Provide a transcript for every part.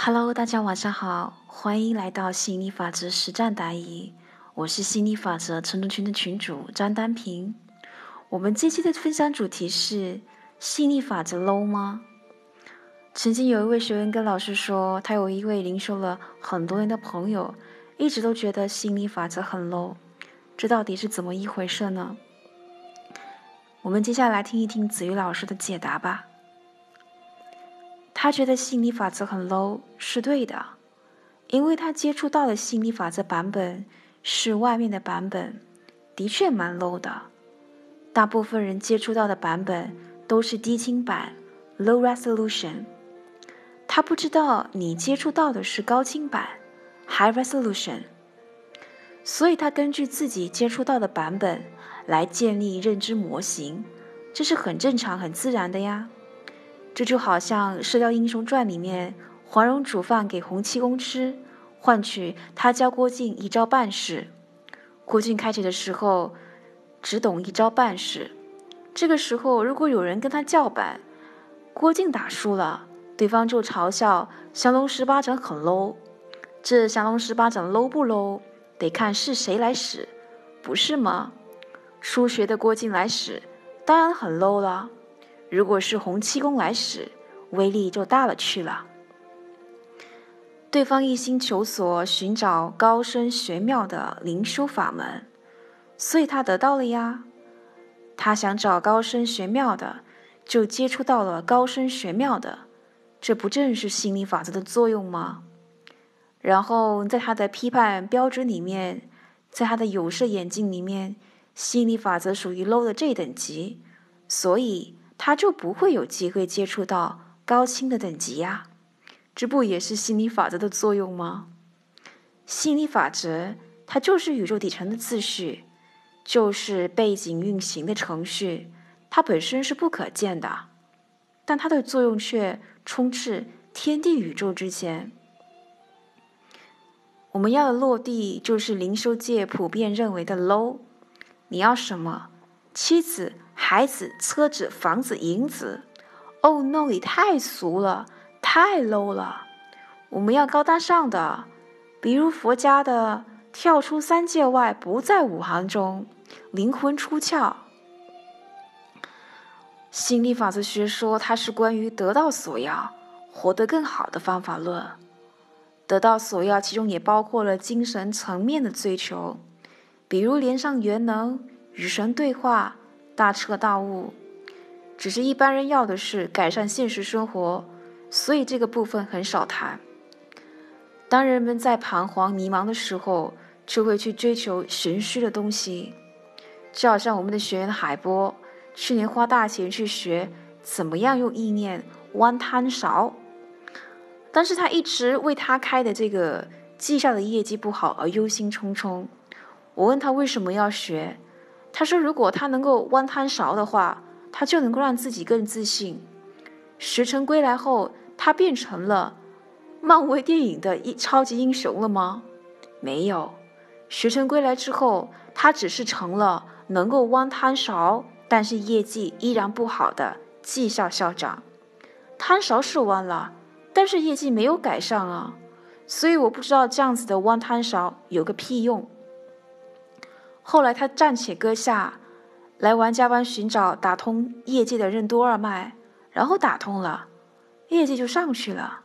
Hello，大家晚上好，欢迎来到吸引力法则实战答疑。我是吸引力法则成长群的群主张丹平。我们这期的分享主题是：吸引力法则 low 吗？曾经有一位学员跟老师说，他有一位零售了很多年的朋友，一直都觉得吸引力法则很 low，这到底是怎么一回事呢？我们接下来听一听子瑜老师的解答吧。他觉得吸引力法则很 low 是对的，因为他接触到的吸引力法则版本是外面的版本，的确蛮 low 的。大部分人接触到的版本都是低清版 （low resolution），他不知道你接触到的是高清版 （high resolution），所以他根据自己接触到的版本来建立认知模型，这是很正常、很自然的呀。这就好像《射雕英雄传》里面黄蓉煮饭给洪七公吃，换取他教郭靖一招半式。郭靖开始的时候只懂一招半式，这个时候如果有人跟他叫板，郭靖打输了，对方就嘲笑降龙十八掌很 low。这降龙十八掌 low 不 low，得看是谁来使，不是吗？初学的郭靖来使，当然很 low 了。如果是洪七公来使，威力就大了去了。对方一心求索，寻找高深玄妙的灵修法门，所以他得到了呀。他想找高深玄妙的，就接触到了高深玄妙的，这不正是心理法则的作用吗？然后在他的批判标准里面，在他的有色眼镜里面，心理法则属于 low 的这等级，所以。他就不会有机会接触到高清的等级呀，这不也是心理法则的作用吗？心理法则它就是宇宙底层的秩序，就是背景运行的程序，它本身是不可见的，但它的作用却充斥天地宇宙之间。我们要的落地就是灵修界普遍认为的 low，你要什么？妻子。孩子、车子、房子、银子，Oh no！你太俗了，太 low 了。我们要高大上的，比如佛家的“跳出三界外，不在五行中，灵魂出窍”。心理法则学说，它是关于得到所要、活得更好的方法论。得到所要，其中也包括了精神层面的追求，比如连上元能、与神对话。大彻大悟，只是一般人要的是改善现实生活，所以这个部分很少谈。当人们在彷徨迷茫的时候，就会去追求玄虚的东西，就好像我们的学员海波，去年花大钱去学怎么样用意念弯汤勺，但是他一直为他开的这个绩效的业绩不好而忧心忡忡。我问他为什么要学？他说：“如果他能够弯汤勺的话，他就能够让自己更自信。学成归来后，他变成了漫威电影的一超级英雄了吗？没有。学成归来之后，他只是成了能够弯汤勺，但是业绩依然不好的技校校长。汤勺是弯了，但是业绩没有改善啊。所以我不知道这样子的弯汤勺有个屁用。”后来他暂且搁下，来玩家班寻找打通业绩的任督二脉，然后打通了，业绩就上去了。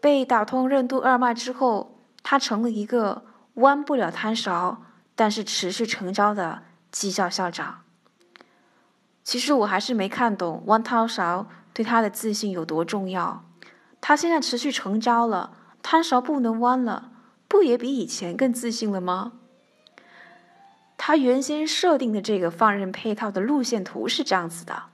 被打通任督二脉之后，他成了一个弯不了汤勺，但是持续成招的技校校长。其实我还是没看懂弯汤勺对他的自信有多重要。他现在持续成招了，汤勺不能弯了，不也比以前更自信了吗？他原先设定的这个放任配套的路线图是这样子的：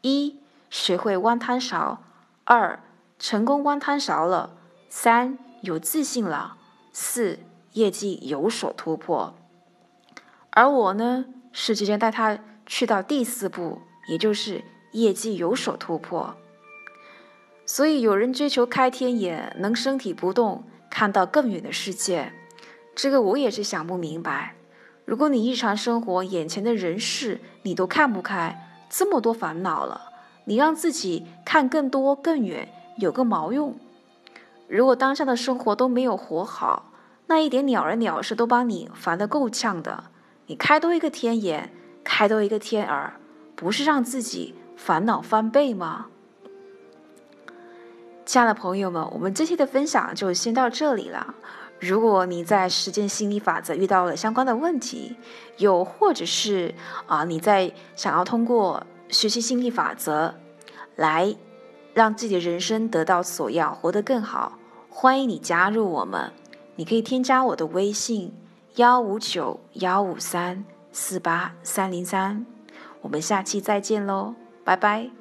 一、学会弯汤勺；二、成功弯汤勺了；三、有自信了；四、业绩有所突破。而我呢，是直接带他去到第四步，也就是业绩有所突破。所以，有人追求开天眼，能身体不动，看到更远的世界，这个我也是想不明白。如果你日常生活眼前的人事你都看不开，这么多烦恼了，你让自己看更多更远有个毛用？如果当下的生活都没有活好，那一点鸟儿鸟事都把你烦得够呛的。你开多一个天眼，开多一个天耳，不是让自己烦恼翻倍吗？亲爱的朋友们，我们这期的分享就先到这里了。如果你在实践心理法则遇到了相关的问题，又或者是啊你在想要通过学习心理法则来让自己的人生得到所要，活得更好，欢迎你加入我们。你可以添加我的微信幺五九幺五三四八三零三。我们下期再见喽，拜拜。